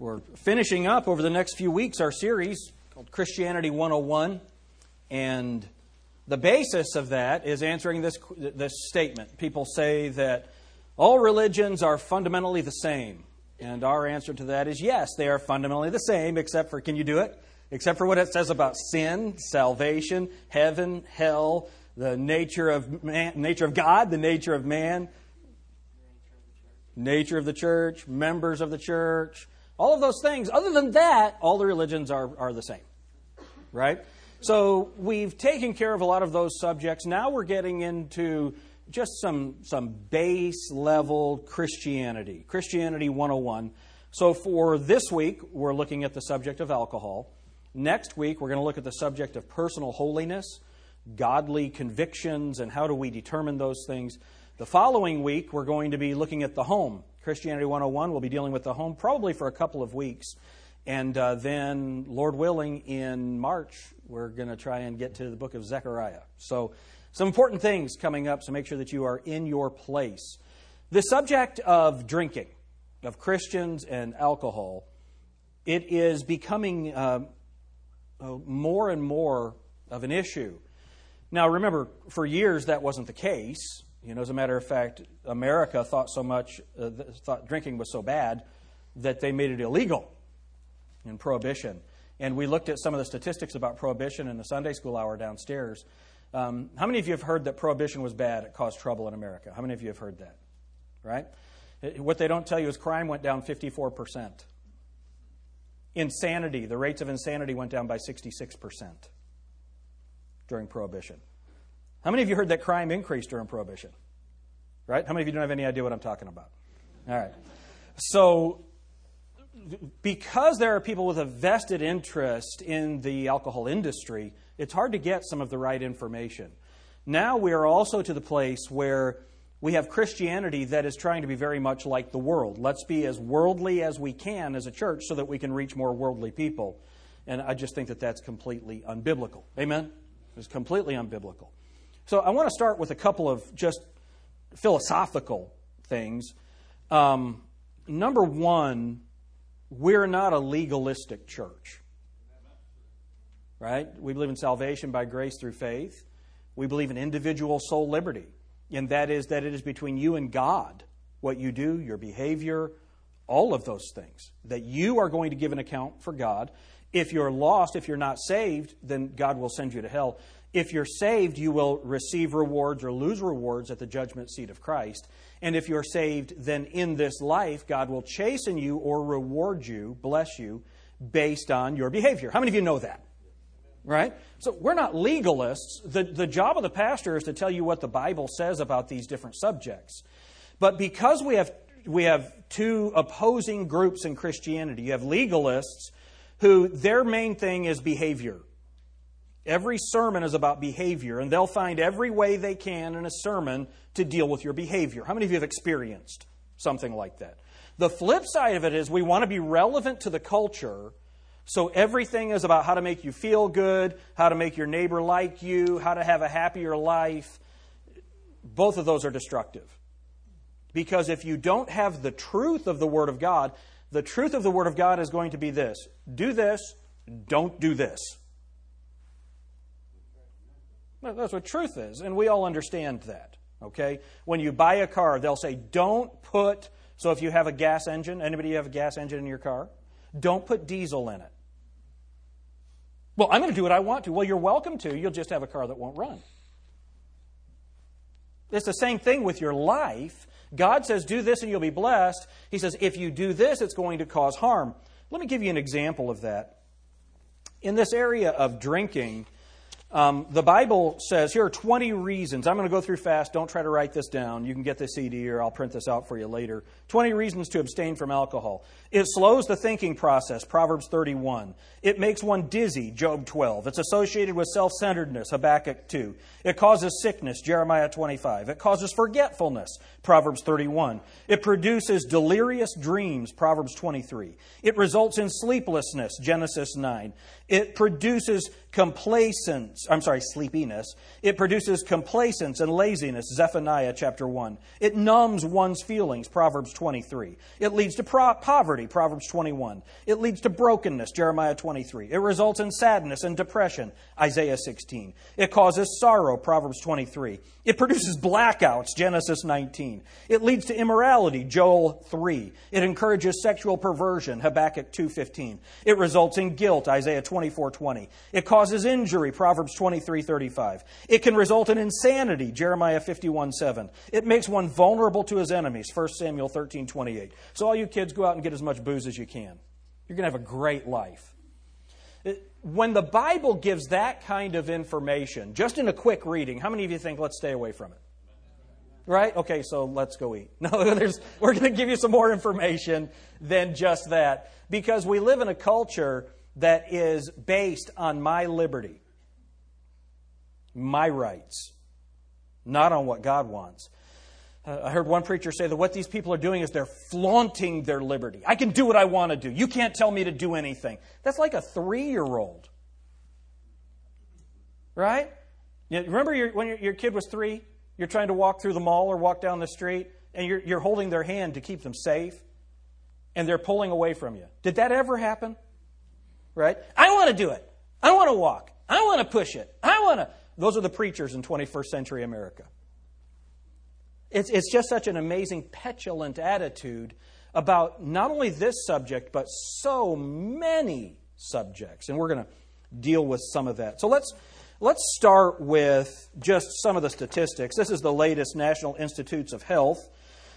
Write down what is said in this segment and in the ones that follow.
We're finishing up over the next few weeks our series called Christianity 101. And the basis of that is answering this, this statement. People say that all religions are fundamentally the same. And our answer to that is yes, they are fundamentally the same, except for, can you do it? Except for what it says about sin, salvation, heaven, hell, the nature of man, nature of God, the nature of man, nature of the church, members of the church, all of those things. Other than that, all the religions are, are the same. Right? So we've taken care of a lot of those subjects. Now we're getting into just some, some base level Christianity, Christianity 101. So for this week, we're looking at the subject of alcohol. Next week, we're going to look at the subject of personal holiness, godly convictions, and how do we determine those things. The following week, we're going to be looking at the home, Christianity 101. We'll be dealing with the home probably for a couple of weeks. And uh, then, Lord willing, in March, we're going to try and get to the book of Zechariah. So, some important things coming up, so make sure that you are in your place. The subject of drinking, of Christians and alcohol, it is becoming uh, more and more of an issue. Now, remember, for years that wasn't the case. You know, as a matter of fact, America thought so much, uh, thought drinking was so bad that they made it illegal in prohibition. And we looked at some of the statistics about prohibition in the Sunday school hour downstairs. Um, how many of you have heard that prohibition was bad? It caused trouble in America. How many of you have heard that? Right? What they don't tell you is crime went down 54%. Insanity, the rates of insanity went down by 66% during prohibition. How many of you heard that crime increased during Prohibition? Right? How many of you don't have any idea what I'm talking about? All right. So, because there are people with a vested interest in the alcohol industry, it's hard to get some of the right information. Now we are also to the place where we have Christianity that is trying to be very much like the world. Let's be as worldly as we can as a church so that we can reach more worldly people. And I just think that that's completely unbiblical. Amen? It's completely unbiblical. So I want to start with a couple of just philosophical things. Um, number one, we're not a legalistic church. Right? We believe in salvation by grace through faith. We believe in individual soul liberty, and that is that it is between you and God what you do, your behavior, all of those things. That you are going to give an account for God. If you're lost, if you're not saved, then God will send you to hell. If you're saved, you will receive rewards or lose rewards at the judgment seat of Christ. And if you're saved, then in this life, God will chasten you or reward you, bless you, based on your behavior. How many of you know that? Right? So we're not legalists. The, the job of the pastor is to tell you what the Bible says about these different subjects. But because we have, we have two opposing groups in Christianity, you have legalists who their main thing is behavior. Every sermon is about behavior, and they'll find every way they can in a sermon to deal with your behavior. How many of you have experienced something like that? The flip side of it is we want to be relevant to the culture, so everything is about how to make you feel good, how to make your neighbor like you, how to have a happier life. Both of those are destructive. Because if you don't have the truth of the Word of God, the truth of the Word of God is going to be this do this, don't do this. That's what truth is, and we all understand that. Okay? When you buy a car, they'll say, don't put, so if you have a gas engine, anybody have a gas engine in your car? Don't put diesel in it. Well, I'm going to do what I want to. Well, you're welcome to. You'll just have a car that won't run. It's the same thing with your life. God says, do this and you'll be blessed. He says, if you do this, it's going to cause harm. Let me give you an example of that. In this area of drinking, um, the Bible says here are 20 reasons. I'm going to go through fast. Don't try to write this down. You can get the CD or I'll print this out for you later. 20 reasons to abstain from alcohol. It slows the thinking process, Proverbs 31. It makes one dizzy, Job 12. It's associated with self centeredness, Habakkuk 2. It causes sickness, Jeremiah 25. It causes forgetfulness, Proverbs 31. It produces delirious dreams, Proverbs 23. It results in sleeplessness, Genesis 9. It produces complacence I'm sorry, sleepiness. It produces complacence and laziness, Zephaniah chapter 1. It numbs one's feelings, Proverbs 23. It leads to pro- poverty, Proverbs 21. It leads to brokenness, Jeremiah 23. It results in sadness and depression, Isaiah 16. It causes sorrow, Proverbs 23. It produces blackouts, Genesis 19. It leads to immorality, Joel 3. It encourages sexual perversion, Habakkuk 2:15. It results in guilt, Isaiah 24:20. It causes injury, Proverbs 23:35. It can result in insanity, Jeremiah 51:7. It makes one vulnerable to his enemies, 1 Samuel 13:28. So all you kids go out and get as much booze as you can. You're going to have a great life. When the Bible gives that kind of information, just in a quick reading, how many of you think let's stay away from it? Right? Okay, so let's go eat. No, we're going to give you some more information than just that because we live in a culture that is based on my liberty, my rights, not on what God wants. Uh, I heard one preacher say that what these people are doing is they're flaunting their liberty. I can do what I want to do. You can't tell me to do anything. That's like a three year old. Right? You remember your, when your, your kid was three? You're trying to walk through the mall or walk down the street, and you're, you're holding their hand to keep them safe, and they're pulling away from you. Did that ever happen? Right? I want to do it. I want to walk. I want to push it. I want to. Those are the preachers in 21st century America. It's, it's just such an amazing, petulant attitude about not only this subject, but so many subjects. And we're going to deal with some of that. So let's, let's start with just some of the statistics. This is the latest National Institutes of Health.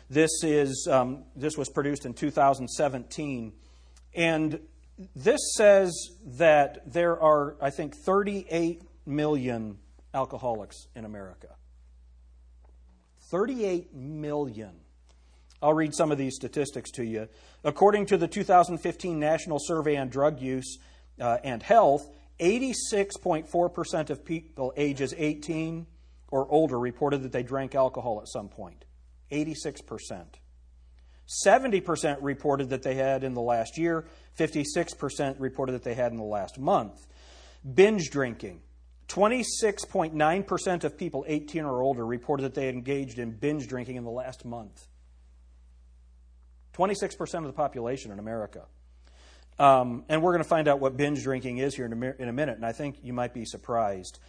This, is, um, this was produced in 2017. And this says that there are, I think, 38 million alcoholics in America. 38 million. I'll read some of these statistics to you. According to the 2015 National Survey on Drug Use uh, and Health, 86.4% of people ages 18 or older reported that they drank alcohol at some point. 86%. 70% reported that they had in the last year. 56% reported that they had in the last month. Binge drinking. 26.9% of people 18 or older reported that they engaged in binge drinking in the last month. 26% of the population in America. Um, and we're going to find out what binge drinking is here in a, in a minute, and I think you might be surprised.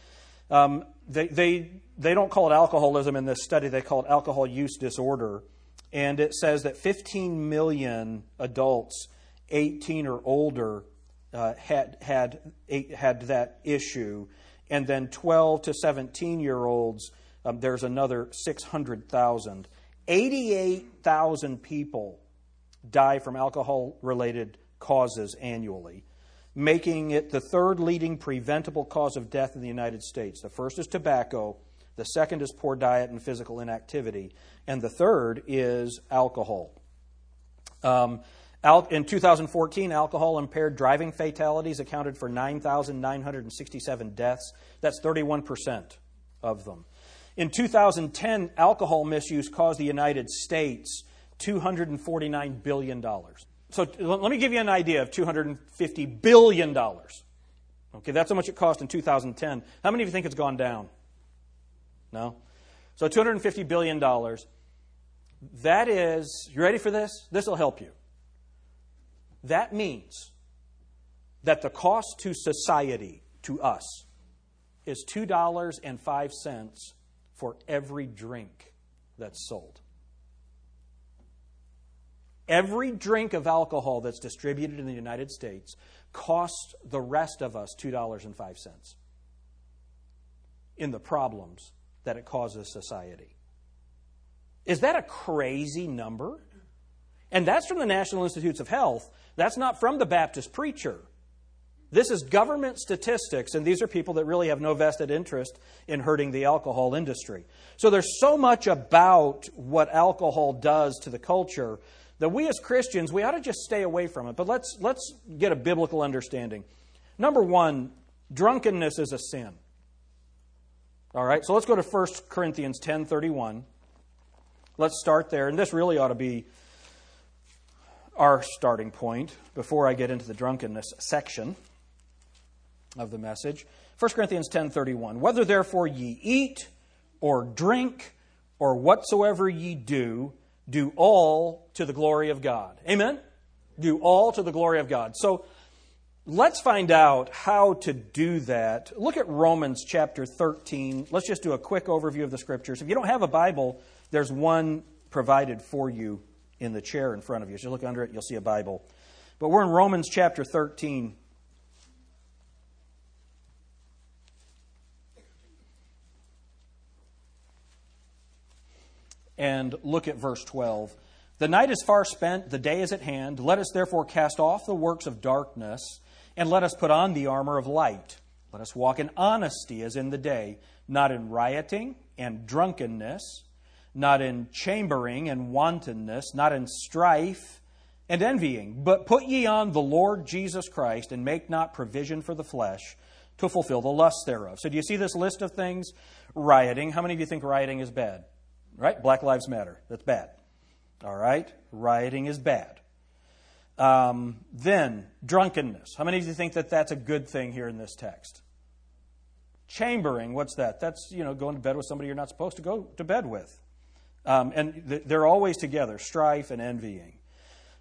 Um, they, they, they don't call it alcoholism in this study, they call it alcohol use disorder. And it says that 15 million adults 18 or older uh, had, had, had that issue and then 12 to 17 year olds, um, there's another 600,000. 88,000 people die from alcohol related causes annually, making it the third leading preventable cause of death in the United States. The first is tobacco, the second is poor diet and physical inactivity, and the third is alcohol. Um, in 2014, alcohol impaired driving fatalities accounted for 9,967 deaths. That's 31% of them. In 2010, alcohol misuse caused the United States $249 billion. So let me give you an idea of $250 billion. Okay, that's how much it cost in 2010. How many of you think it's gone down? No? So $250 billion. That is, you ready for this? This will help you. That means that the cost to society, to us, is $2.05 for every drink that's sold. Every drink of alcohol that's distributed in the United States costs the rest of us $2.05 in the problems that it causes society. Is that a crazy number? And that's from the National Institutes of Health. That's not from the Baptist preacher. This is government statistics, and these are people that really have no vested interest in hurting the alcohol industry. So there's so much about what alcohol does to the culture that we as Christians, we ought to just stay away from it. But let's, let's get a biblical understanding. Number one, drunkenness is a sin. All right, so let's go to 1 Corinthians 10 31. Let's start there. And this really ought to be our starting point before I get into the drunkenness section. of the message. 1 Corinthians 10:31. Whether therefore ye eat or drink or whatsoever ye do, do all to the glory of God. Amen? Do all to the glory of God. So let's find out how to do that. Look at Romans chapter 13. Let's just do a quick overview of the scriptures. If you don't have a Bible, there's one provided for you in the chair in front of you. So you look under it, you'll see a Bible. But we're in Romans chapter 13. And look at verse 12. The night is far spent, the day is at hand. Let us therefore cast off the works of darkness, and let us put on the armor of light. Let us walk in honesty as in the day, not in rioting and drunkenness, not in chambering and wantonness, not in strife and envying, but put ye on the Lord Jesus Christ, and make not provision for the flesh to fulfill the lusts thereof. So, do you see this list of things? Rioting. How many of you think rioting is bad? Right? Black Lives Matter. That's bad. All right? Rioting is bad. Um, then, drunkenness. How many of you think that that's a good thing here in this text? Chambering, what's that? That's, you know, going to bed with somebody you're not supposed to go to bed with. Um, and th- they're always together, strife and envying.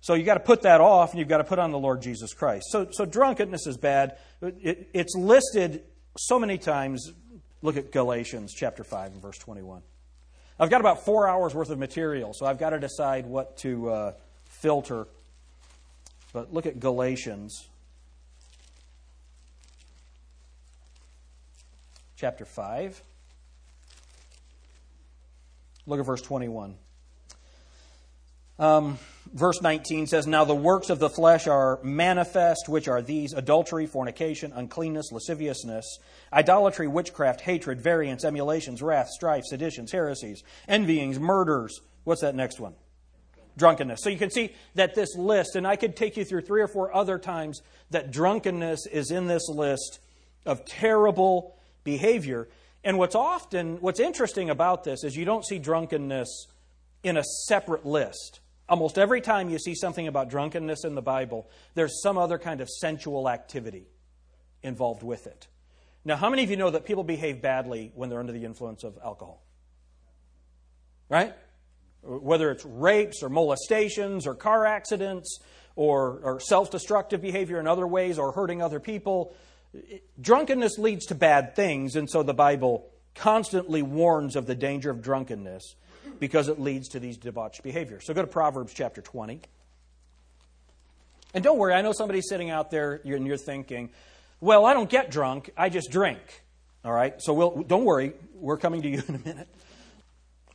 So you've got to put that off and you've got to put on the Lord Jesus Christ. So, so drunkenness is bad. It, it's listed so many times. Look at Galatians chapter 5 and verse 21. I've got about four hours worth of material, so I've got to decide what to uh, filter. But look at Galatians chapter 5. Look at verse 21. Um, verse 19 says, Now the works of the flesh are manifest, which are these adultery, fornication, uncleanness, lasciviousness, idolatry, witchcraft, hatred, variance, emulations, wrath, strife, seditions, heresies, envyings, murders. What's that next one? Drunkenness. So you can see that this list, and I could take you through three or four other times that drunkenness is in this list of terrible behavior. And what's often, what's interesting about this is you don't see drunkenness in a separate list. Almost every time you see something about drunkenness in the Bible, there's some other kind of sensual activity involved with it. Now, how many of you know that people behave badly when they're under the influence of alcohol? Right? Whether it's rapes or molestations or car accidents or, or self destructive behavior in other ways or hurting other people, drunkenness leads to bad things, and so the Bible constantly warns of the danger of drunkenness because it leads to these debauched behaviors. So go to Proverbs chapter 20. And don't worry, I know somebody's sitting out there and you're thinking, well, I don't get drunk, I just drink. All right? So we'll, don't worry, we're coming to you in a minute.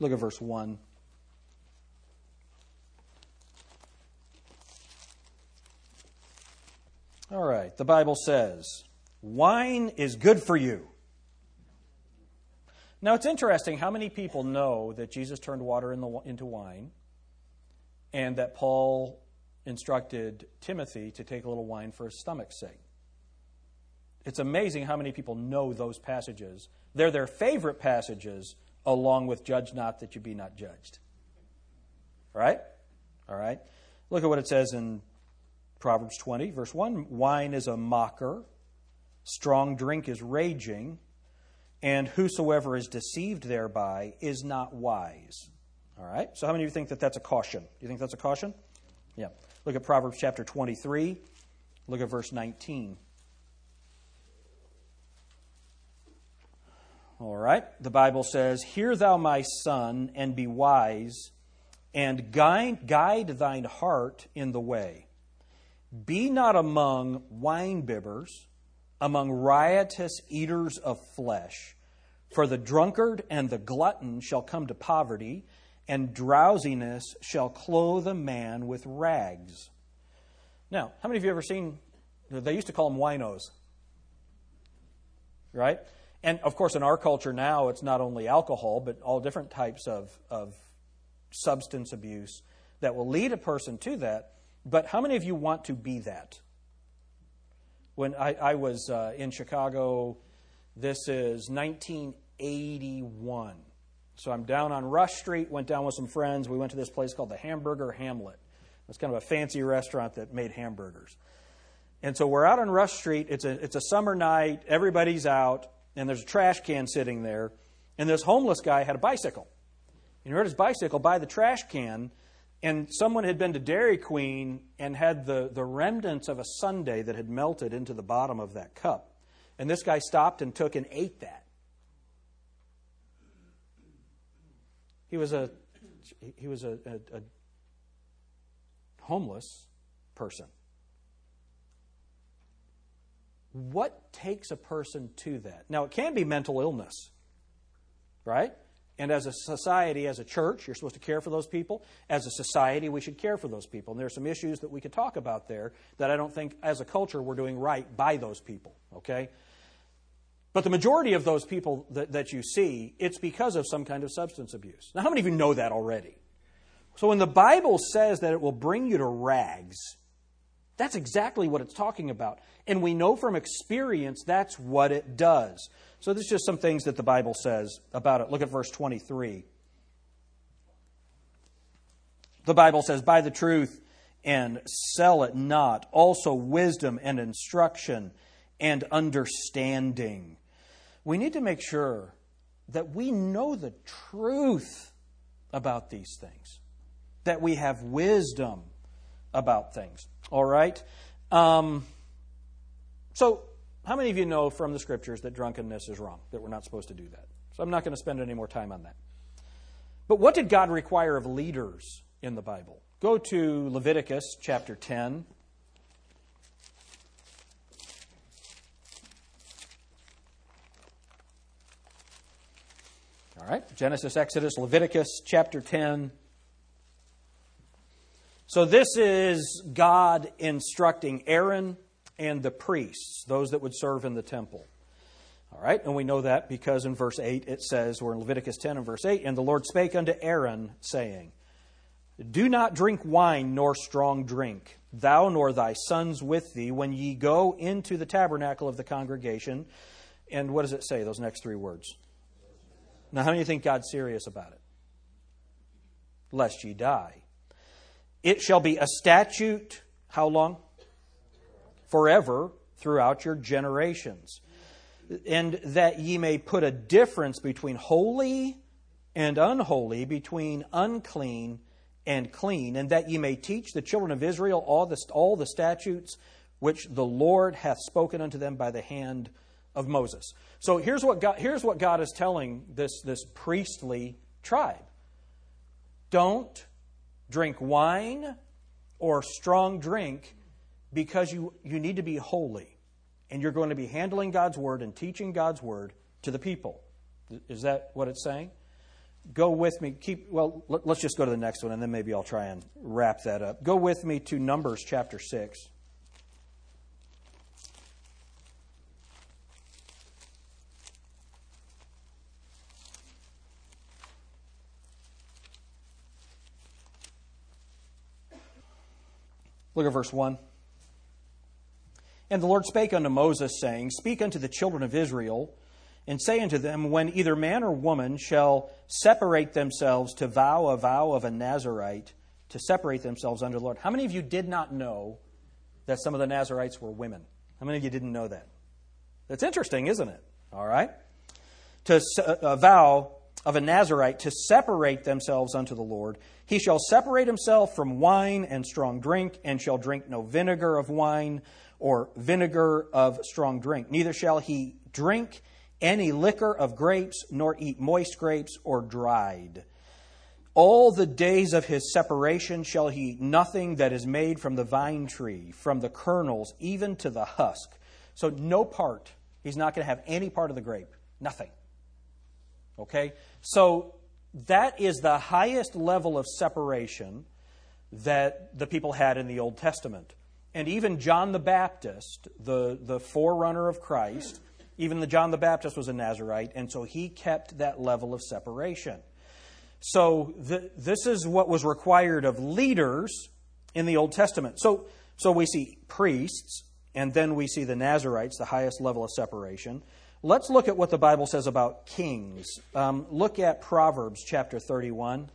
Look at verse 1. All right, the Bible says, wine is good for you. Now, it's interesting how many people know that Jesus turned water in the, into wine and that Paul instructed Timothy to take a little wine for his stomach's sake. It's amazing how many people know those passages. They're their favorite passages, along with Judge not that you be not judged. Right? All right? Look at what it says in Proverbs 20, verse 1 Wine is a mocker, strong drink is raging and whosoever is deceived thereby is not wise. All right? So, how many of you think that that's a caution? Do you think that's a caution? Yeah. Look at Proverbs chapter 23. Look at verse 19. All right. The Bible says, Hear thou, my son, and be wise, and guide, guide thine heart in the way. Be not among winebibbers among riotous eaters of flesh. For the drunkard and the glutton shall come to poverty, and drowsiness shall clothe a man with rags. Now, how many of you ever seen, they used to call them winos, right? And of course, in our culture now, it's not only alcohol, but all different types of, of substance abuse that will lead a person to that. But how many of you want to be that? When I, I was uh, in Chicago. This is 1981. So I'm down on Rush Street, went down with some friends. We went to this place called the Hamburger Hamlet. It's kind of a fancy restaurant that made hamburgers. And so we're out on Rush Street. It's a, it's a summer night. Everybody's out, and there's a trash can sitting there. And this homeless guy had a bicycle. And he rode his bicycle by the trash can, and someone had been to Dairy Queen and had the, the remnants of a sundae that had melted into the bottom of that cup. And this guy stopped and took and ate that. He was a he was a, a, a homeless person. What takes a person to that? Now, it can be mental illness, right? And as a society, as a church, you're supposed to care for those people. As a society, we should care for those people. And there are some issues that we could talk about there that I don't think, as a culture, we're doing right by those people, okay? But the majority of those people that, that you see, it's because of some kind of substance abuse. Now, how many of you know that already? So when the Bible says that it will bring you to rags, that's exactly what it's talking about. And we know from experience that's what it does. So there's just some things that the Bible says about it. Look at verse 23. The Bible says, Buy the truth and sell it not. Also, wisdom and instruction and understanding. We need to make sure that we know the truth about these things, that we have wisdom about things. All right? Um, so, how many of you know from the scriptures that drunkenness is wrong, that we're not supposed to do that? So, I'm not going to spend any more time on that. But what did God require of leaders in the Bible? Go to Leviticus chapter 10. All right, Genesis, Exodus, Leviticus chapter 10. So, this is God instructing Aaron and the priests, those that would serve in the temple. All right, and we know that because in verse 8 it says, we're in Leviticus 10 and verse 8, and the Lord spake unto Aaron, saying, Do not drink wine nor strong drink, thou nor thy sons with thee, when ye go into the tabernacle of the congregation. And what does it say, those next three words? Now, how do you think God's serious about it? Lest ye die. It shall be a statute, how long? Forever, throughout your generations. And that ye may put a difference between holy and unholy, between unclean and clean, and that ye may teach the children of Israel all the, all the statutes which the Lord hath spoken unto them by the hand of Moses. So here's what God, here's what God is telling this, this priestly tribe don't drink wine or strong drink because you, you need to be holy and you're going to be handling God's word and teaching God's word to the people. Is that what it's saying? Go with me. Keep well. Let's just go to the next one, and then maybe I'll try and wrap that up. Go with me to Numbers chapter six. Look at verse 1. And the Lord spake unto Moses, saying, Speak unto the children of Israel, and say unto them, When either man or woman shall separate themselves to vow a vow of a Nazarite, to separate themselves unto the Lord. How many of you did not know that some of the Nazarites were women? How many of you didn't know that? That's interesting, isn't it? All right. To a uh, vow of a Nazarite to separate themselves unto the Lord. He shall separate himself from wine and strong drink, and shall drink no vinegar of wine or vinegar of strong drink. Neither shall he drink any liquor of grapes, nor eat moist grapes or dried. All the days of his separation shall he eat nothing that is made from the vine tree, from the kernels, even to the husk. So, no part. He's not going to have any part of the grape. Nothing. Okay? So that is the highest level of separation that the people had in the Old Testament. And even John the Baptist, the, the forerunner of Christ, even the John the Baptist was a Nazarite, and so he kept that level of separation. So the, this is what was required of leaders in the Old Testament. So, so we see priests, and then we see the Nazarites, the highest level of separation. Let's look at what the Bible says about kings. Um, look at Proverbs chapter 31.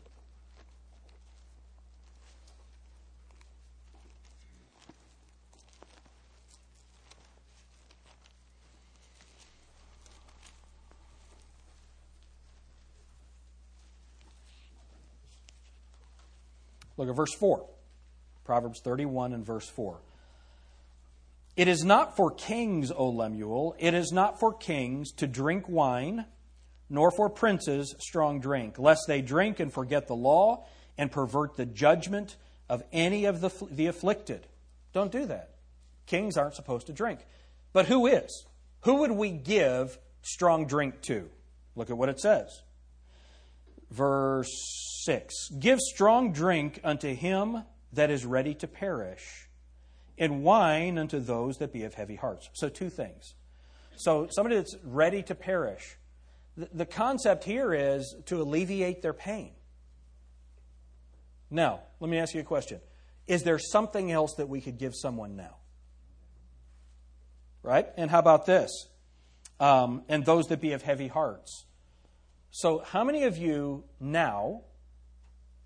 Look at verse 4. Proverbs 31 and verse 4. It is not for kings, O Lemuel, it is not for kings to drink wine, nor for princes strong drink, lest they drink and forget the law and pervert the judgment of any of the, the afflicted. Don't do that. Kings aren't supposed to drink. But who is? Who would we give strong drink to? Look at what it says. Verse 6 Give strong drink unto him that is ready to perish, and wine unto those that be of heavy hearts. So, two things. So, somebody that's ready to perish. The concept here is to alleviate their pain. Now, let me ask you a question. Is there something else that we could give someone now? Right? And how about this? Um, and those that be of heavy hearts. So, how many of you now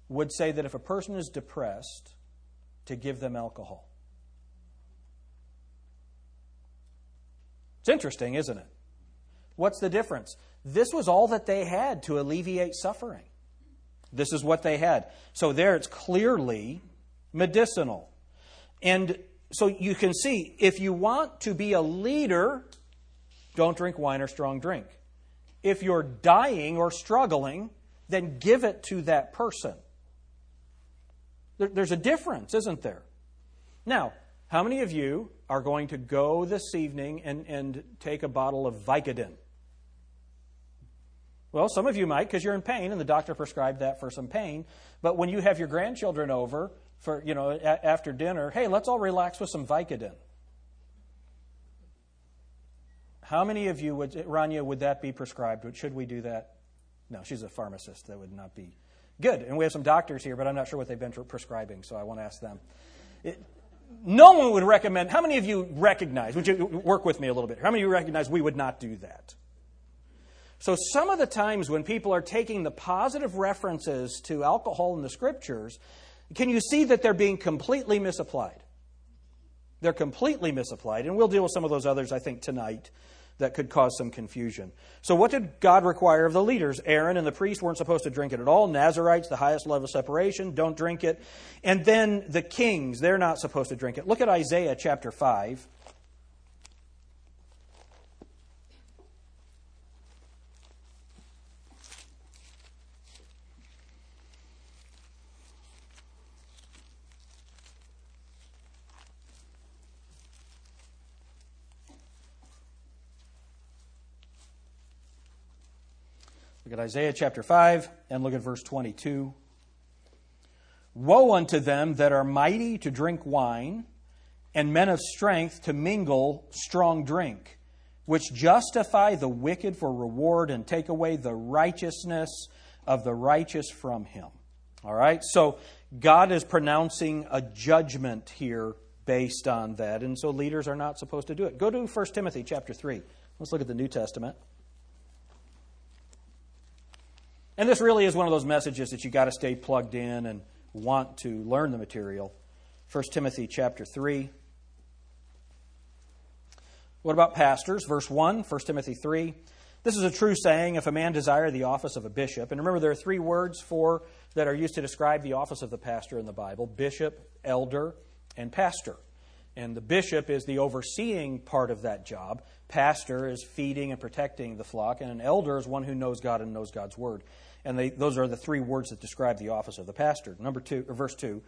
would say that if a person is depressed, to give them alcohol? It's interesting, isn't it? What's the difference? This was all that they had to alleviate suffering. This is what they had. So, there it's clearly medicinal. And so you can see if you want to be a leader, don't drink wine or strong drink. If you're dying or struggling, then give it to that person. There's a difference, isn't there? Now, how many of you are going to go this evening and, and take a bottle of Vicodin? Well, some of you might because you're in pain and the doctor prescribed that for some pain. But when you have your grandchildren over for, you know, a- after dinner, hey, let's all relax with some Vicodin. How many of you would, Rania, would that be prescribed? Should we do that? No, she's a pharmacist. That would not be good. And we have some doctors here, but I'm not sure what they've been prescribing, so I want to ask them. It, no one would recommend. How many of you recognize? Would you work with me a little bit? How many of you recognize we would not do that? So, some of the times when people are taking the positive references to alcohol in the scriptures, can you see that they're being completely misapplied? They're completely misapplied, and we'll deal with some of those others, I think, tonight that could cause some confusion. So, what did God require of the leaders? Aaron and the priest weren't supposed to drink it at all. Nazarites, the highest level of separation, don't drink it. And then the kings, they're not supposed to drink it. Look at Isaiah chapter 5. Look at Isaiah chapter 5 and look at verse 22. Woe unto them that are mighty to drink wine, and men of strength to mingle strong drink, which justify the wicked for reward and take away the righteousness of the righteous from him. All right? So God is pronouncing a judgment here based on that, and so leaders are not supposed to do it. Go to 1 Timothy chapter 3. Let's look at the New Testament. And this really is one of those messages that you got to stay plugged in and want to learn the material. 1 Timothy chapter 3. What about pastors? Verse 1, 1 Timothy 3. This is a true saying if a man desire the office of a bishop. And remember, there are three words for that are used to describe the office of the pastor in the Bible bishop, elder, and pastor. And the bishop is the overseeing part of that job. Pastor is feeding and protecting the flock. And an elder is one who knows God and knows God's word. And they, those are the three words that describe the office of the pastor. Number two, or verse two.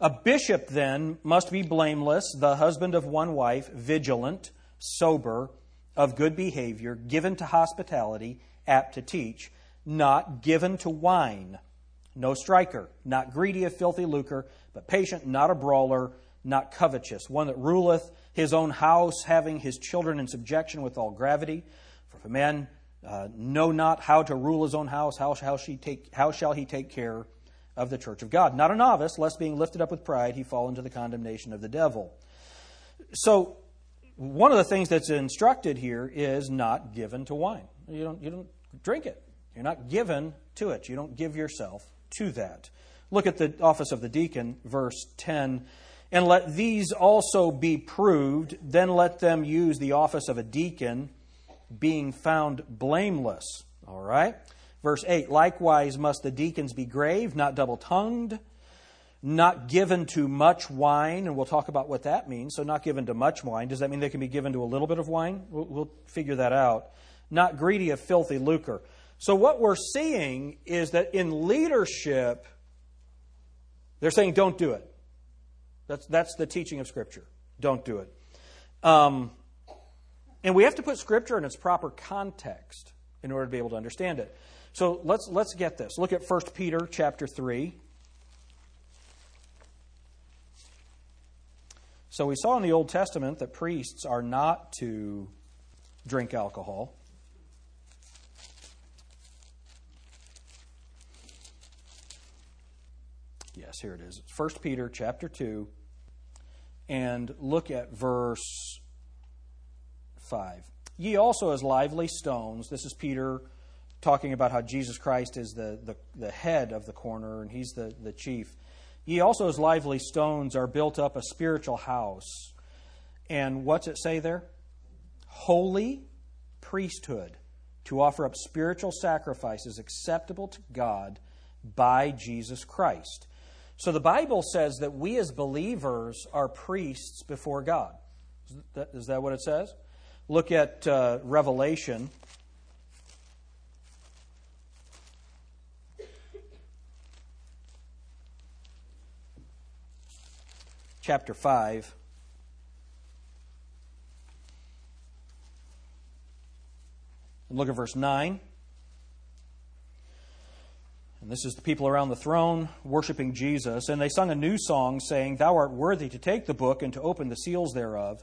A bishop then must be blameless, the husband of one wife, vigilant, sober, of good behavior, given to hospitality, apt to teach, not given to wine, no striker, not greedy of filthy lucre, but patient, not a brawler, not covetous, one that ruleth his own house, having his children in subjection with all gravity. For if a man uh, know not how to rule his own house, how shall, she take, how shall he take care of the church of God? Not a novice, lest being lifted up with pride he fall into the condemnation of the devil. So, one of the things that's instructed here is not given to wine. You don't, you don't drink it. You're not given to it. You don't give yourself to that. Look at the office of the deacon, verse 10. And let these also be proved, then let them use the office of a deacon being found blameless. All right? Verse 8 Likewise must the deacons be grave, not double tongued, not given to much wine, and we'll talk about what that means. So, not given to much wine. Does that mean they can be given to a little bit of wine? We'll, we'll figure that out. Not greedy of filthy lucre. So, what we're seeing is that in leadership, they're saying don't do it. That's, that's the teaching of Scripture. Don't do it. Um, and we have to put Scripture in its proper context in order to be able to understand it. So let's, let's get this. Look at 1 Peter chapter 3. So we saw in the Old Testament that priests are not to drink alcohol. Yes, here it is. It's 1 Peter chapter 2 and look at verse 5. Ye also as lively stones, this is Peter talking about how Jesus Christ is the, the, the head of the corner and he's the, the chief. Ye also, as lively stones, are built up a spiritual house. And what's it say there? Holy priesthood to offer up spiritual sacrifices acceptable to God by Jesus Christ. So the Bible says that we as believers are priests before God. Is that, is that what it says? Look at uh, Revelation chapter 5. And look at verse 9. And this is the people around the throne worshiping Jesus. And they sung a new song, saying, Thou art worthy to take the book and to open the seals thereof.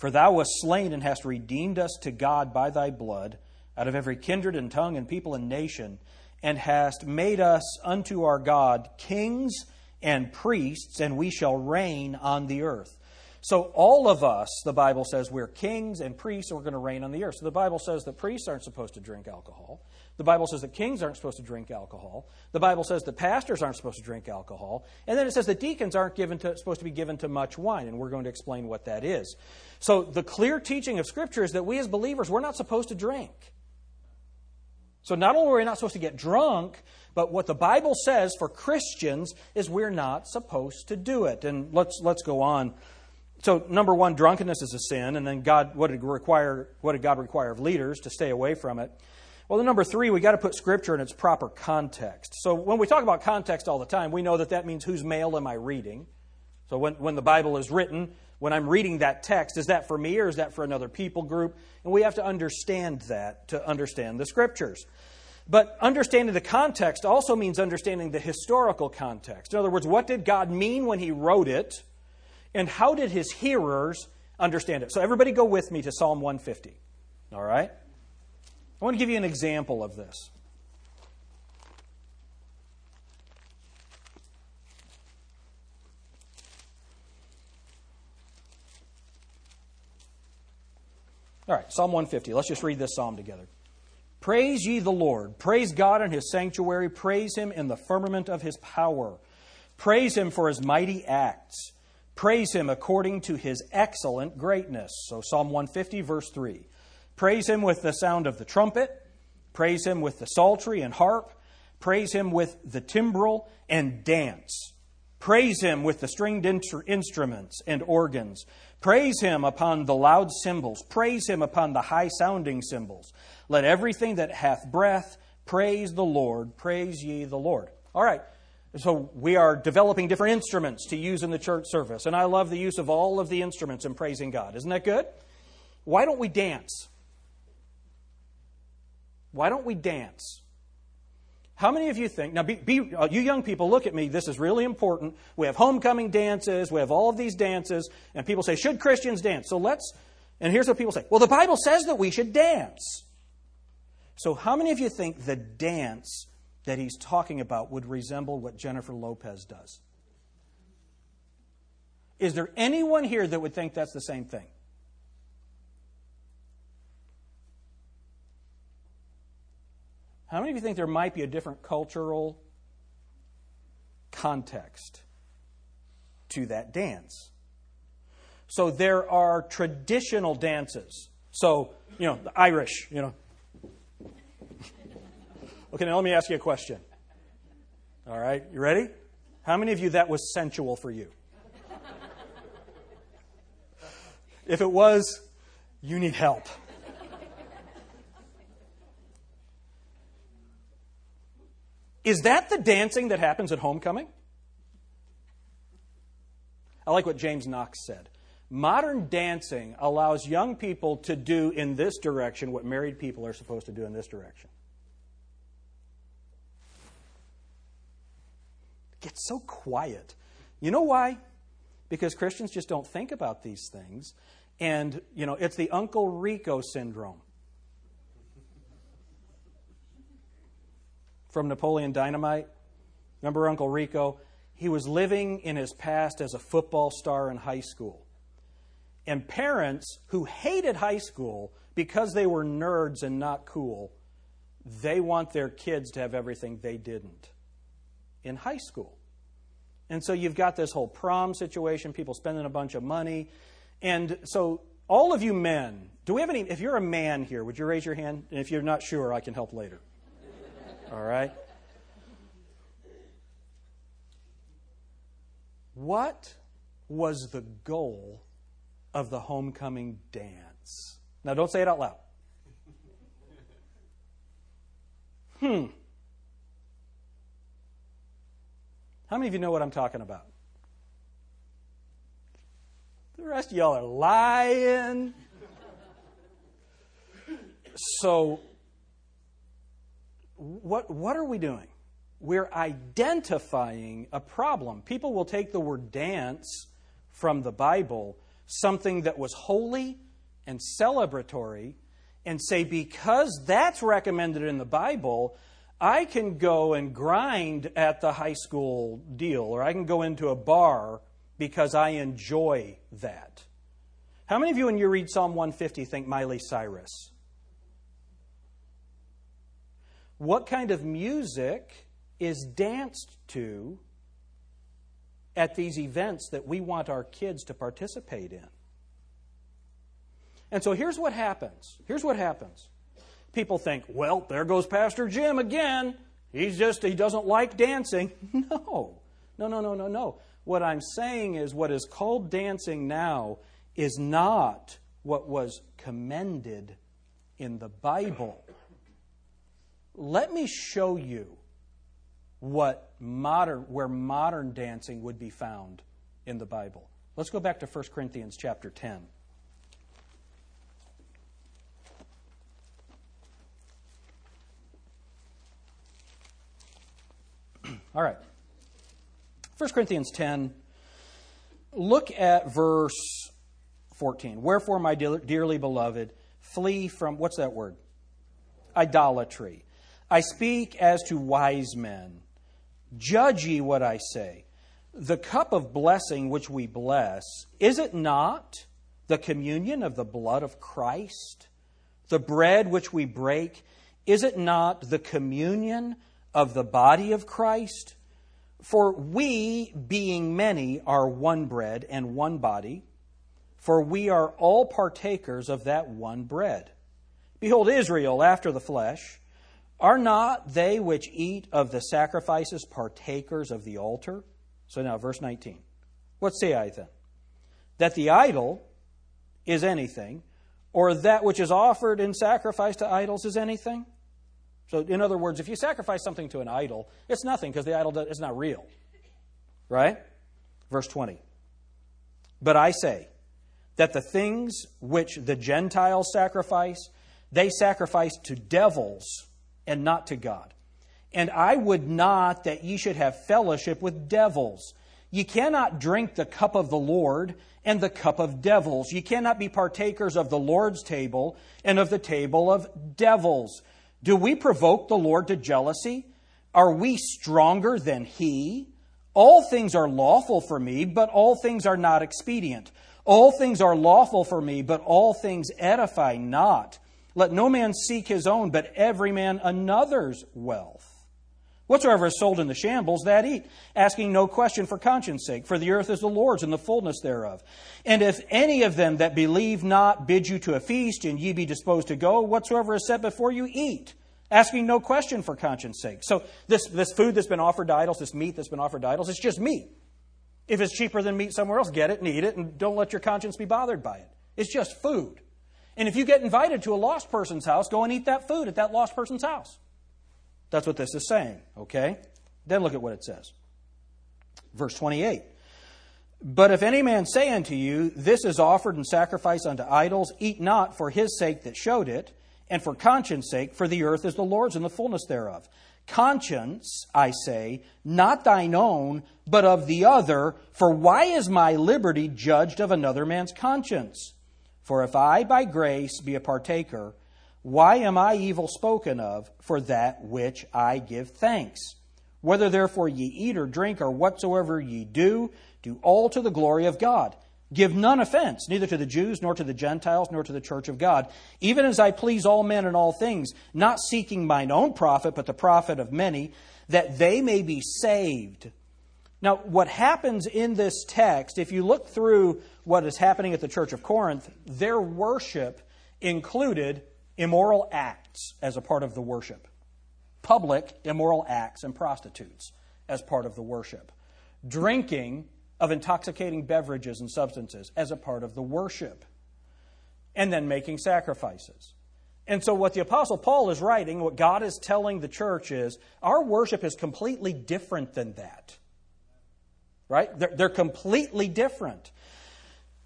For thou wast slain and hast redeemed us to God by thy blood out of every kindred and tongue and people and nation, and hast made us unto our God kings and priests, and we shall reign on the earth. So, all of us, the Bible says, we're kings and priests, and we're going to reign on the earth. So, the Bible says that priests aren't supposed to drink alcohol. The Bible says that kings aren't supposed to drink alcohol. The Bible says that pastors aren't supposed to drink alcohol. And then it says that deacons aren't given to, supposed to be given to much wine, and we're going to explain what that is. So, the clear teaching of Scripture is that we as believers, we're not supposed to drink. So, not only are we not supposed to get drunk, but what the Bible says for Christians is we're not supposed to do it. And let's, let's go on. So, number one, drunkenness is a sin, and then God, what did, require, what did God require of leaders to stay away from it? Well, then number three, we got to put Scripture in its proper context. So, when we talk about context all the time, we know that that means whose mail am I reading? So, when, when the Bible is written, when I'm reading that text, is that for me or is that for another people group? And we have to understand that to understand the Scriptures. But understanding the context also means understanding the historical context. In other words, what did God mean when He wrote it, and how did His hearers understand it? So, everybody go with me to Psalm 150. All right? I want to give you an example of this. All right, Psalm 150. Let's just read this psalm together. Praise ye the Lord. Praise God in his sanctuary. Praise him in the firmament of his power. Praise him for his mighty acts. Praise him according to his excellent greatness. So, Psalm 150, verse 3. Praise him with the sound of the trumpet. Praise him with the psaltery and harp. Praise him with the timbrel and dance. Praise him with the stringed instruments and organs. Praise him upon the loud cymbals. Praise him upon the high sounding cymbals. Let everything that hath breath praise the Lord. Praise ye the Lord. All right. So we are developing different instruments to use in the church service. And I love the use of all of the instruments in praising God. Isn't that good? Why don't we dance? Why don't we dance? How many of you think, now, be, be, uh, you young people, look at me, this is really important. We have homecoming dances, we have all of these dances, and people say, should Christians dance? So let's, and here's what people say well, the Bible says that we should dance. So, how many of you think the dance that he's talking about would resemble what Jennifer Lopez does? Is there anyone here that would think that's the same thing? How many of you think there might be a different cultural context to that dance? So there are traditional dances. So, you know, the Irish, you know, Okay, now let me ask you a question. All right, you ready? How many of you that was sensual for you? if it was, you need help. Is that the dancing that happens at homecoming? I like what James Knox said. Modern dancing allows young people to do in this direction what married people are supposed to do in this direction. It gets so quiet. You know why? Because Christians just don't think about these things. And, you know, it's the Uncle Rico syndrome. From Napoleon Dynamite. Remember Uncle Rico? He was living in his past as a football star in high school. And parents who hated high school because they were nerds and not cool, they want their kids to have everything they didn't in high school. And so you've got this whole prom situation, people spending a bunch of money. And so, all of you men, do we have any? If you're a man here, would you raise your hand? And if you're not sure, I can help later. All right? What was the goal of the homecoming dance? Now, don't say it out loud. Hmm. How many of you know what I'm talking about? The rest of y'all are lying. So, what, what are we doing? we're identifying a problem. People will take the word dance from the Bible, something that was holy and celebratory, and say, because that's recommended in the Bible, I can go and grind at the high school deal, or I can go into a bar because I enjoy that. How many of you, when you read Psalm 150, think Miley Cyrus? What kind of music is danced to at these events that we want our kids to participate in. And so here's what happens. Here's what happens. People think, well, there goes Pastor Jim again. He's just, he doesn't like dancing. No. No, no, no, no, no. What I'm saying is what is called dancing now is not what was commended in the Bible. Let me show you what modern where modern dancing would be found in the Bible. Let's go back to 1 Corinthians chapter 10. All right. 1 Corinthians 10 look at verse 14. Wherefore my dearly beloved flee from what's that word? Idolatry. I speak as to wise men Judge ye what I say. The cup of blessing which we bless, is it not the communion of the blood of Christ? The bread which we break, is it not the communion of the body of Christ? For we, being many, are one bread and one body, for we are all partakers of that one bread. Behold, Israel after the flesh are not they which eat of the sacrifices partakers of the altar? So now, verse 19. What say I then? That the idol is anything, or that which is offered in sacrifice to idols is anything? So, in other words, if you sacrifice something to an idol, it's nothing because the idol is not real. Right? Verse 20. But I say that the things which the Gentiles sacrifice, they sacrifice to devils and not to God. And I would not that ye should have fellowship with devils. Ye cannot drink the cup of the Lord and the cup of devils. Ye cannot be partakers of the Lord's table and of the table of devils. Do we provoke the Lord to jealousy? Are we stronger than he? All things are lawful for me, but all things are not expedient. All things are lawful for me, but all things edify not. Let no man seek his own, but every man another's wealth. Whatsoever is sold in the shambles, that eat, asking no question for conscience sake, for the earth is the Lord's and the fullness thereof. And if any of them that believe not bid you to a feast, and ye be disposed to go, whatsoever is set before you, eat, asking no question for conscience sake. So this, this food that's been offered to idols, this meat that's been offered to idols, it's just meat. If it's cheaper than meat somewhere else, get it and eat it, and don't let your conscience be bothered by it. It's just food. And if you get invited to a lost person's house, go and eat that food at that lost person's house. That's what this is saying, okay? Then look at what it says. Verse 28. But if any man say unto you, This is offered in sacrifice unto idols, eat not for his sake that showed it, and for conscience sake, for the earth is the Lord's and the fullness thereof. Conscience, I say, not thine own, but of the other, for why is my liberty judged of another man's conscience? For if I by grace be a partaker, why am I evil spoken of for that which I give thanks? Whether therefore ye eat or drink or whatsoever ye do, do all to the glory of God. Give none offense, neither to the Jews, nor to the Gentiles, nor to the church of God, even as I please all men in all things, not seeking mine own profit, but the profit of many, that they may be saved. Now, what happens in this text, if you look through what is happening at the church of Corinth, their worship included immoral acts as a part of the worship, public immoral acts and prostitutes as part of the worship, drinking of intoxicating beverages and substances as a part of the worship, and then making sacrifices. And so, what the Apostle Paul is writing, what God is telling the church is our worship is completely different than that. Right? They're, they're completely different.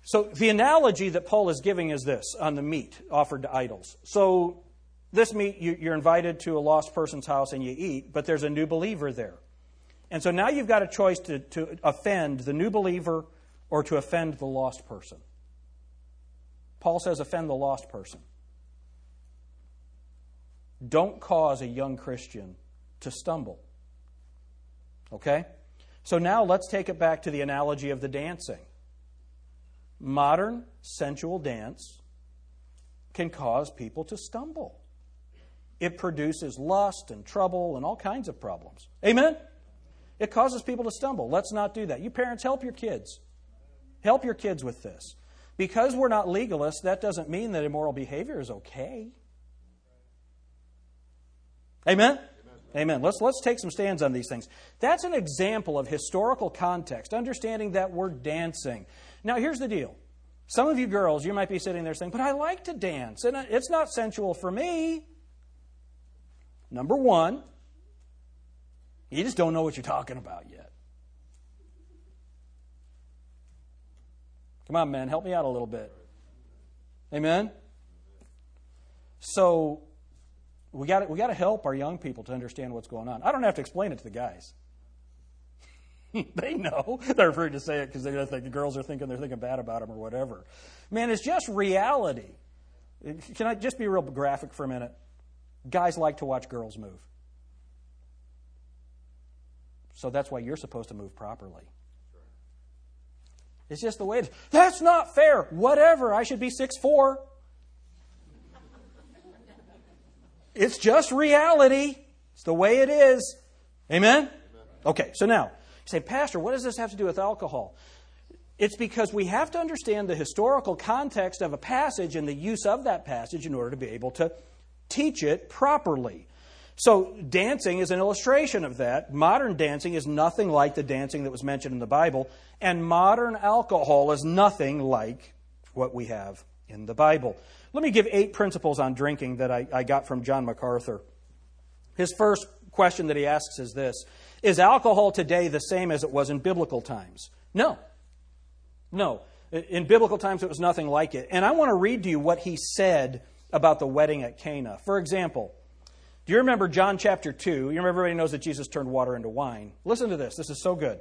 So, the analogy that Paul is giving is this on the meat offered to idols. So, this meat, you, you're invited to a lost person's house and you eat, but there's a new believer there. And so now you've got a choice to, to offend the new believer or to offend the lost person. Paul says, offend the lost person. Don't cause a young Christian to stumble. Okay? So now let's take it back to the analogy of the dancing. Modern sensual dance can cause people to stumble. It produces lust and trouble and all kinds of problems. Amen? It causes people to stumble. Let's not do that. You parents, help your kids. Help your kids with this. Because we're not legalists, that doesn't mean that immoral behavior is okay. Amen? Amen? Let's, let's take some stands on these things. That's an example of historical context, understanding that we're dancing. Now, here's the deal. Some of you girls, you might be sitting there saying, But I like to dance, and it's not sensual for me. Number one, you just don't know what you're talking about yet. Come on, man, help me out a little bit. Amen? So, we got we got to help our young people to understand what's going on. I don't have to explain it to the guys. they know. They're afraid to say it because they think the girls are thinking they're thinking bad about them or whatever. Man, it's just reality. Can I just be real graphic for a minute? Guys like to watch girls move. So that's why you're supposed to move properly. It's just the way it is. That's not fair. Whatever. I should be six four. It's just reality. It's the way it is. Amen? Okay, so now, you say, Pastor, what does this have to do with alcohol? It's because we have to understand the historical context of a passage and the use of that passage in order to be able to teach it properly. So, dancing is an illustration of that. Modern dancing is nothing like the dancing that was mentioned in the Bible, and modern alcohol is nothing like what we have in the Bible. Let me give eight principles on drinking that I, I got from John MacArthur. His first question that he asks is this Is alcohol today the same as it was in biblical times? No. No. In biblical times, it was nothing like it. And I want to read to you what he said about the wedding at Cana. For example, do you remember John chapter 2? You remember everybody knows that Jesus turned water into wine. Listen to this. This is so good.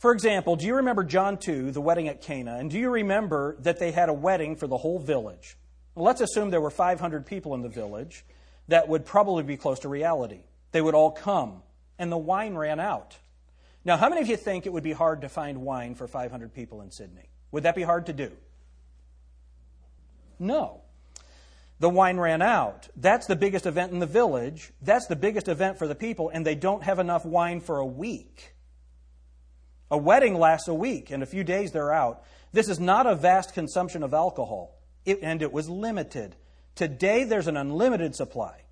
For example, do you remember John 2, the wedding at Cana? And do you remember that they had a wedding for the whole village? Well, let's assume there were 500 people in the village. That would probably be close to reality. They would all come, and the wine ran out. Now, how many of you think it would be hard to find wine for 500 people in Sydney? Would that be hard to do? No the wine ran out. That's the biggest event in the village. That's the biggest event for the people, and they don't have enough wine for a week. A wedding lasts a week. and a few days, they're out. This is not a vast consumption of alcohol, it, and it was limited. Today, there's an unlimited supply.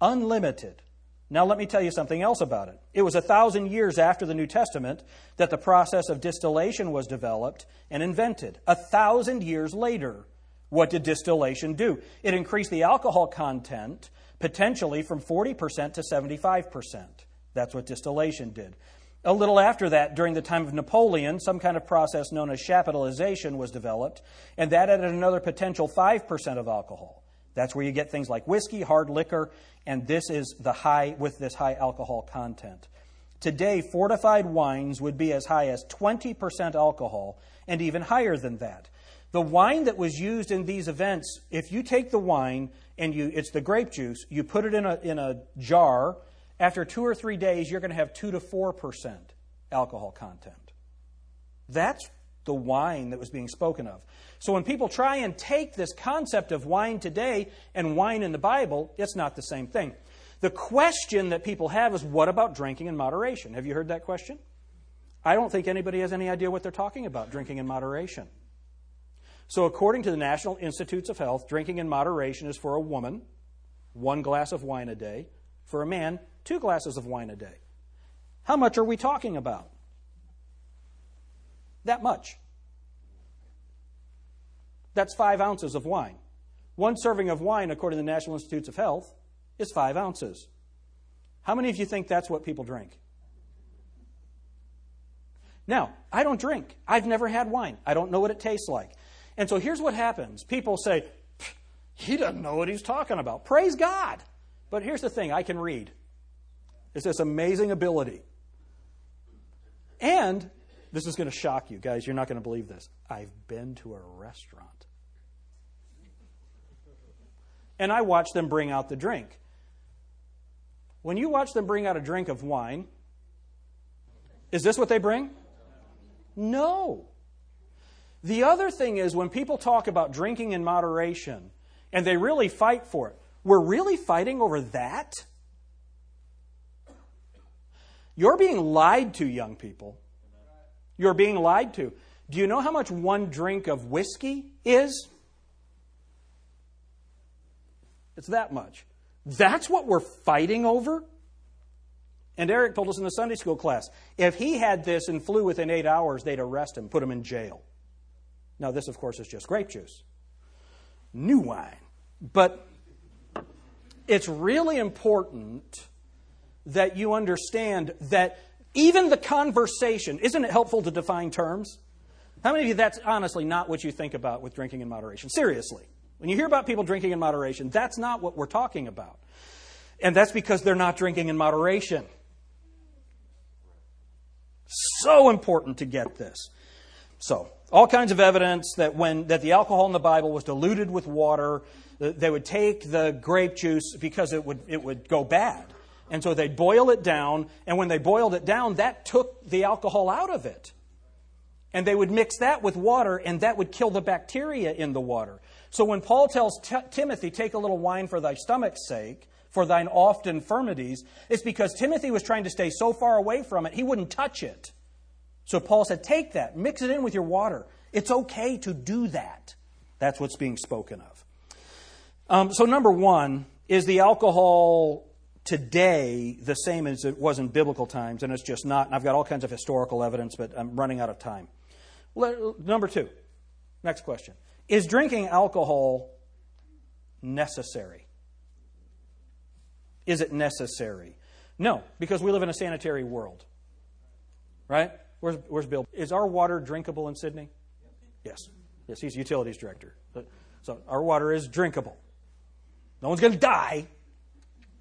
Unlimited. Now, let me tell you something else about it. It was a thousand years after the New Testament that the process of distillation was developed and invented. A thousand years later, what did distillation do? It increased the alcohol content potentially from 40% to 75%. That's what distillation did. A little after that, during the time of Napoleon, some kind of process known as chaptalization was developed, and that added another potential 5% of alcohol. That's where you get things like whiskey, hard liquor, and this is the high with this high alcohol content. Today, fortified wines would be as high as 20% alcohol and even higher than that. The wine that was used in these events, if you take the wine and you it's the grape juice, you put it in a in a jar, after 2 or 3 days you're going to have 2 to 4% alcohol content. That's the wine that was being spoken of. So when people try and take this concept of wine today and wine in the Bible, it's not the same thing. The question that people have is what about drinking in moderation? Have you heard that question? I don't think anybody has any idea what they're talking about, drinking in moderation. So, according to the National Institutes of Health, drinking in moderation is for a woman, one glass of wine a day, for a man, two glasses of wine a day. How much are we talking about? That much. That's five ounces of wine. One serving of wine, according to the National Institutes of Health, is five ounces. How many of you think that's what people drink? Now, I don't drink. I've never had wine. I don't know what it tastes like. And so here's what happens people say, he doesn't know what he's talking about. Praise God. But here's the thing I can read. It's this amazing ability. And this is going to shock you guys. You're not going to believe this. I've been to a restaurant. And I watch them bring out the drink. When you watch them bring out a drink of wine, is this what they bring? No. The other thing is when people talk about drinking in moderation and they really fight for it, we're really fighting over that? You're being lied to, young people. You're being lied to. Do you know how much one drink of whiskey is? It's that much. That's what we're fighting over? And Eric told us in the Sunday school class if he had this and flew within eight hours, they'd arrest him, put him in jail. Now, this, of course, is just grape juice, new wine. But it's really important that you understand that even the conversation, isn't it helpful to define terms? How many of you, that's honestly not what you think about with drinking in moderation? Seriously. When you hear about people drinking in moderation, that's not what we're talking about. And that's because they're not drinking in moderation. So important to get this. So, all kinds of evidence that when that the alcohol in the Bible was diluted with water, they would take the grape juice because it would it would go bad. And so they'd boil it down, and when they boiled it down, that took the alcohol out of it. And they would mix that with water, and that would kill the bacteria in the water. So when Paul tells T- Timothy, take a little wine for thy stomach's sake, for thine oft infirmities, it's because Timothy was trying to stay so far away from it, he wouldn't touch it. So Paul said, take that, mix it in with your water. It's okay to do that. That's what's being spoken of. Um, so, number one, is the alcohol today the same as it was in biblical times? And it's just not. And I've got all kinds of historical evidence, but I'm running out of time. Number two, next question. Is drinking alcohol necessary? Is it necessary? No, because we live in a sanitary world. Right? Where's, where's Bill? Is our water drinkable in Sydney? Yes. Yes, he's utilities director. So our water is drinkable. No one's going to die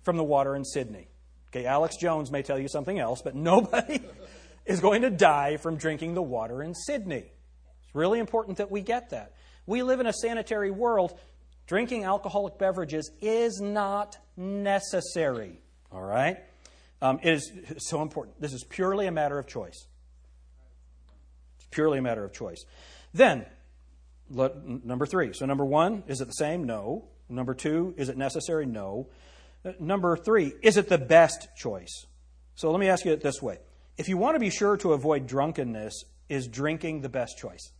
from the water in Sydney. Okay, Alex Jones may tell you something else, but nobody is going to die from drinking the water in Sydney. It's really important that we get that. We live in a sanitary world. Drinking alcoholic beverages is not necessary. All right? Um, it is so important. This is purely a matter of choice. It's purely a matter of choice. Then, let, number three. So, number one, is it the same? No. Number two, is it necessary? No. Uh, number three, is it the best choice? So, let me ask you it this way. If you want to be sure to avoid drunkenness, is drinking the best choice?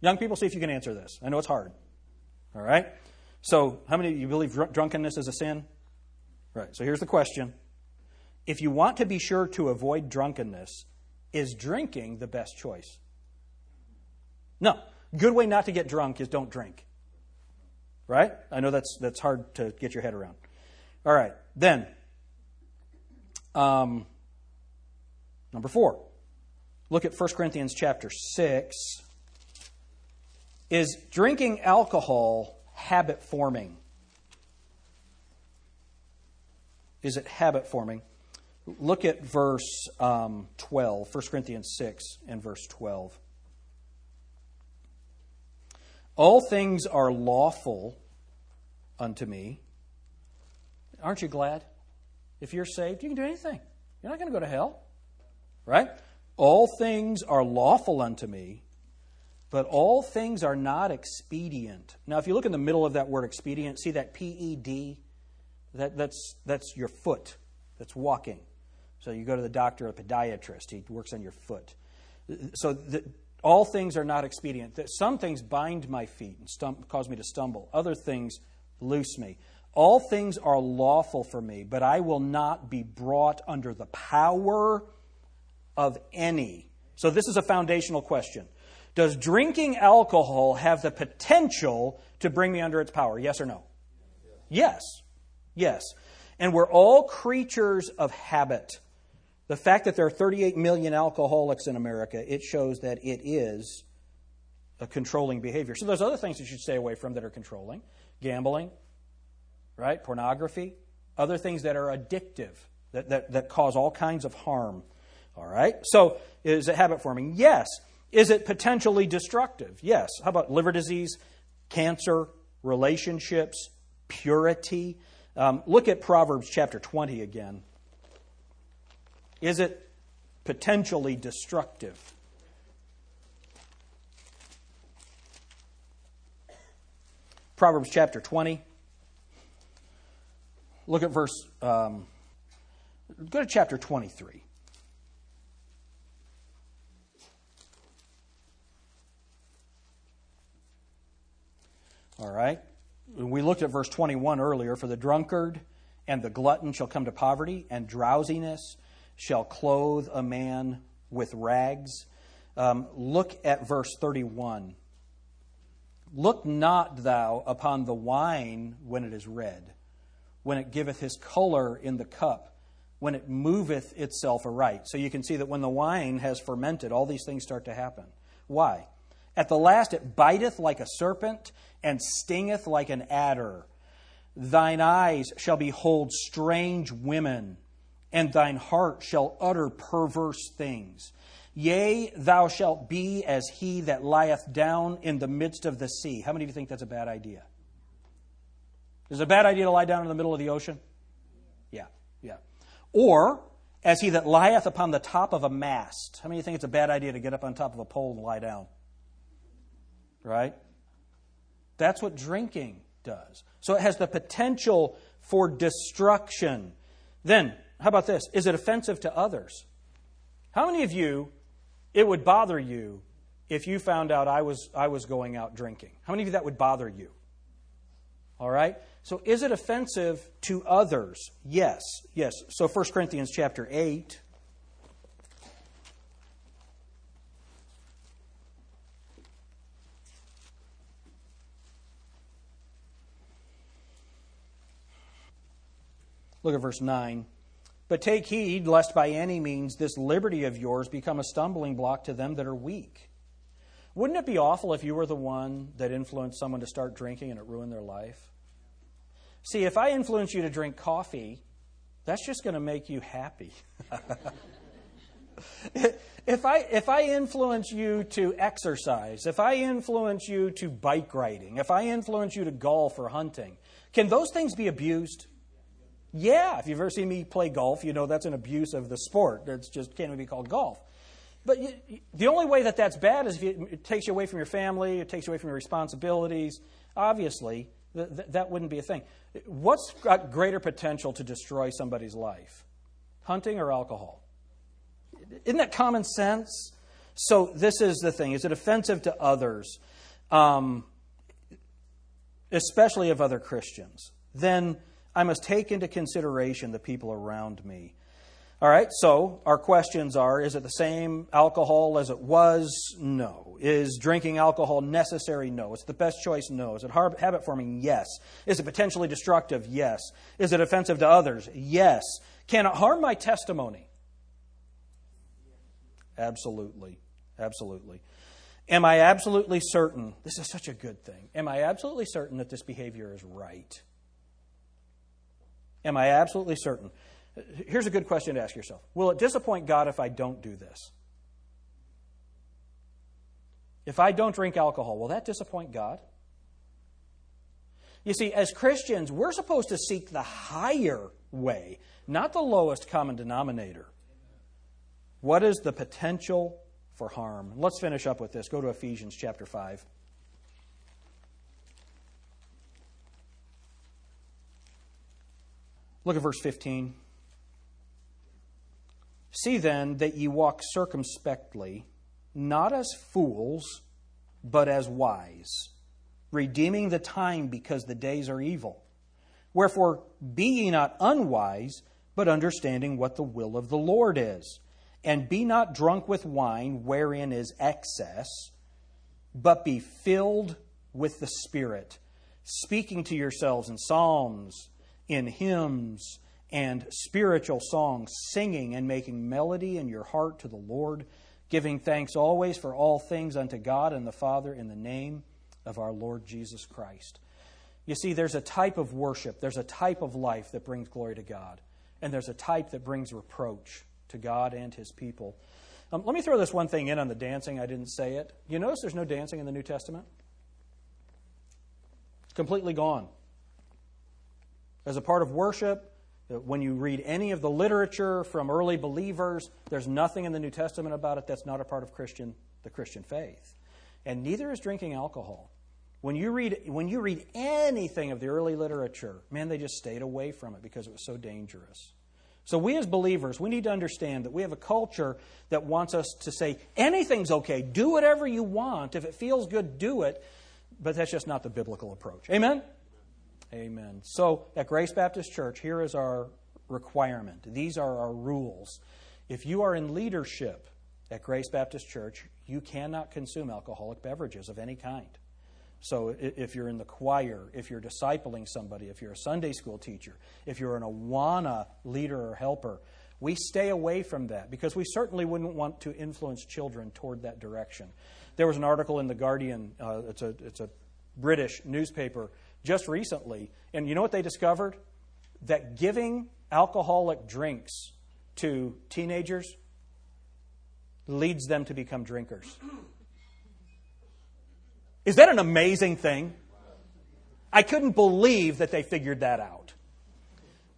Young people, see if you can answer this. I know it's hard. All right? So, how many of you believe drunkenness is a sin? Right. So, here's the question If you want to be sure to avoid drunkenness, is drinking the best choice? No. Good way not to get drunk is don't drink. Right? I know that's, that's hard to get your head around. All right. Then, um, number four. Look at 1 Corinthians chapter 6. Is drinking alcohol habit forming? Is it habit forming? Look at verse um, 12, 1 Corinthians 6 and verse 12. All things are lawful unto me. Aren't you glad? If you're saved, you can do anything. You're not going to go to hell. Right? All things are lawful unto me, but all things are not expedient. Now, if you look in the middle of that word expedient, see that P E D? That, that's, that's your foot that's walking. So you go to the doctor, a podiatrist, he works on your foot. So the, all things are not expedient. That Some things bind my feet and stum- cause me to stumble, other things loose me. All things are lawful for me, but I will not be brought under the power of any. So, this is a foundational question. Does drinking alcohol have the potential to bring me under its power? Yes or no? Yes. Yes. And we're all creatures of habit. The fact that there are 38 million alcoholics in America, it shows that it is a controlling behavior. So there's other things that you should stay away from that are controlling. Gambling, right? Pornography, other things that are addictive, that, that, that cause all kinds of harm. All right? So, is it habit forming? Yes. Is it potentially destructive? Yes. How about liver disease, cancer, relationships, purity? Um, look at Proverbs chapter 20 again. Is it potentially destructive? Proverbs chapter 20. Look at verse, um, go to chapter 23. All right? We looked at verse 21 earlier. For the drunkard and the glutton shall come to poverty, and drowsiness shall clothe a man with rags. Um, look at verse 31. Look not thou upon the wine when it is red, when it giveth his color in the cup, when it moveth itself aright. So you can see that when the wine has fermented, all these things start to happen. Why? At the last it biteth like a serpent and stingeth like an adder. Thine eyes shall behold strange women, and thine heart shall utter perverse things. Yea, thou shalt be as he that lieth down in the midst of the sea. How many of you think that's a bad idea? Is it a bad idea to lie down in the middle of the ocean? Yeah, yeah. Or as he that lieth upon the top of a mast. How many of you think it's a bad idea to get up on top of a pole and lie down? Right? That's what drinking does. So it has the potential for destruction. Then, how about this? Is it offensive to others? How many of you, it would bother you if you found out I was, I was going out drinking? How many of you that would bother you? All right? So is it offensive to others? Yes. Yes. So 1 Corinthians chapter 8 Look at verse 9. But take heed lest by any means this liberty of yours become a stumbling block to them that are weak. Wouldn't it be awful if you were the one that influenced someone to start drinking and it ruined their life? See, if I influence you to drink coffee, that's just going to make you happy. if I if I influence you to exercise, if I influence you to bike riding, if I influence you to golf or hunting, can those things be abused? Yeah, if you've ever seen me play golf, you know that's an abuse of the sport. It's just can't even be called golf. But you, the only way that that's bad is if it takes you away from your family, it takes you away from your responsibilities. Obviously, th- th- that wouldn't be a thing. What's got greater potential to destroy somebody's life? Hunting or alcohol? Isn't that common sense? So, this is the thing. Is it offensive to others? Um, especially of other Christians, then I must take into consideration the people around me. All right, so our questions are Is it the same alcohol as it was? No. Is drinking alcohol necessary? No. Is it the best choice? No. Is it habit forming? Yes. Is it potentially destructive? Yes. Is it offensive to others? Yes. Can it harm my testimony? Absolutely. Absolutely. Am I absolutely certain? This is such a good thing. Am I absolutely certain that this behavior is right? Am I absolutely certain? Here's a good question to ask yourself Will it disappoint God if I don't do this? If I don't drink alcohol, will that disappoint God? You see, as Christians, we're supposed to seek the higher way, not the lowest common denominator. What is the potential for harm? Let's finish up with this. Go to Ephesians chapter 5. Look at verse 15. See then that ye walk circumspectly, not as fools, but as wise, redeeming the time because the days are evil. Wherefore, be ye not unwise, but understanding what the will of the Lord is. And be not drunk with wine, wherein is excess, but be filled with the Spirit, speaking to yourselves in psalms, in hymns, and spiritual songs, singing and making melody in your heart to the Lord, giving thanks always for all things unto God and the Father in the name of our Lord Jesus Christ. You see, there's a type of worship, there's a type of life that brings glory to God, and there's a type that brings reproach to God and His people. Um, let me throw this one thing in on the dancing. I didn't say it. You notice there's no dancing in the New Testament? It's completely gone. As a part of worship, when you read any of the literature from early believers, there's nothing in the New Testament about it that's not a part of Christian, the Christian faith. And neither is drinking alcohol. When you, read, when you read anything of the early literature, man, they just stayed away from it because it was so dangerous. So, we as believers, we need to understand that we have a culture that wants us to say anything's okay, do whatever you want. If it feels good, do it. But that's just not the biblical approach. Amen? Amen. So, at Grace Baptist Church, here is our requirement. These are our rules. If you are in leadership at Grace Baptist Church, you cannot consume alcoholic beverages of any kind. So, if you're in the choir, if you're discipling somebody, if you're a Sunday school teacher, if you're an Awana leader or helper, we stay away from that because we certainly wouldn't want to influence children toward that direction. There was an article in The Guardian, uh, it's, a, it's a British newspaper just recently. And you know what they discovered? That giving alcoholic drinks to teenagers leads them to become drinkers. Is that an amazing thing? I couldn't believe that they figured that out.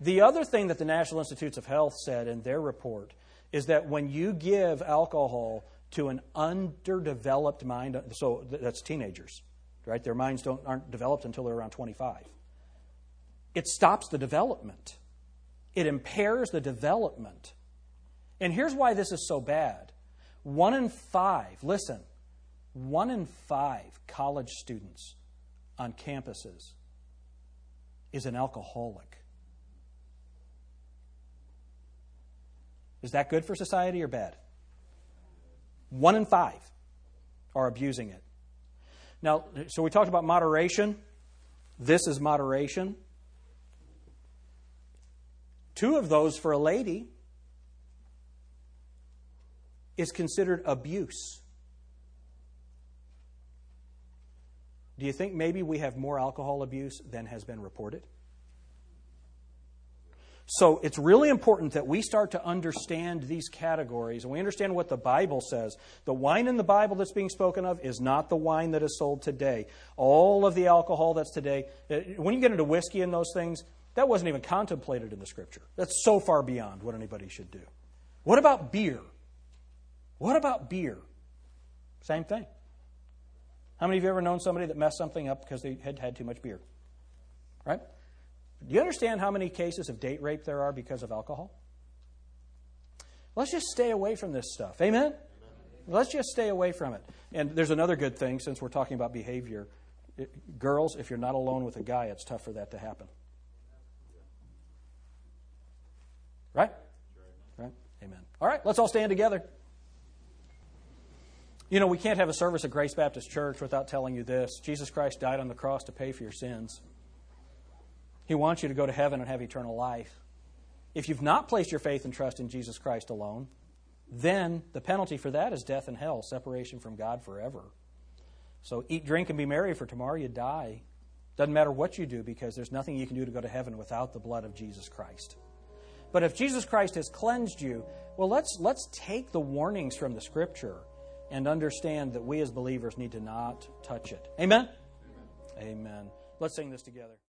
The other thing that the National Institutes of Health said in their report is that when you give alcohol to an underdeveloped mind, so that's teenagers, right? Their minds don't, aren't developed until they're around 25. It stops the development, it impairs the development. And here's why this is so bad one in five, listen, one in five college students on campuses is an alcoholic. Is that good for society or bad? One in five are abusing it. Now, so we talked about moderation. This is moderation. Two of those for a lady is considered abuse. Do you think maybe we have more alcohol abuse than has been reported? So it's really important that we start to understand these categories and we understand what the Bible says. The wine in the Bible that's being spoken of is not the wine that is sold today. All of the alcohol that's today, uh, when you get into whiskey and those things, that wasn't even contemplated in the scripture. That's so far beyond what anybody should do. What about beer? What about beer? Same thing. How many of you ever known somebody that messed something up because they had had too much beer? Right? Do you understand how many cases of date rape there are because of alcohol? Let's just stay away from this stuff. Amen? Let's just stay away from it. And there's another good thing, since we're talking about behavior. it, girls, if you're not alone with a guy, it's tough for that to happen. Right? Right? Amen. All right, let's all stand together. You know, we can't have a service at Grace Baptist Church without telling you this Jesus Christ died on the cross to pay for your sins. He wants you to go to heaven and have eternal life. If you've not placed your faith and trust in Jesus Christ alone, then the penalty for that is death and hell, separation from God forever. So eat, drink, and be merry, for tomorrow you die. Doesn't matter what you do because there's nothing you can do to go to heaven without the blood of Jesus Christ. But if Jesus Christ has cleansed you, well, let's, let's take the warnings from the Scripture and understand that we as believers need to not touch it. Amen? Amen. Amen. Let's sing this together.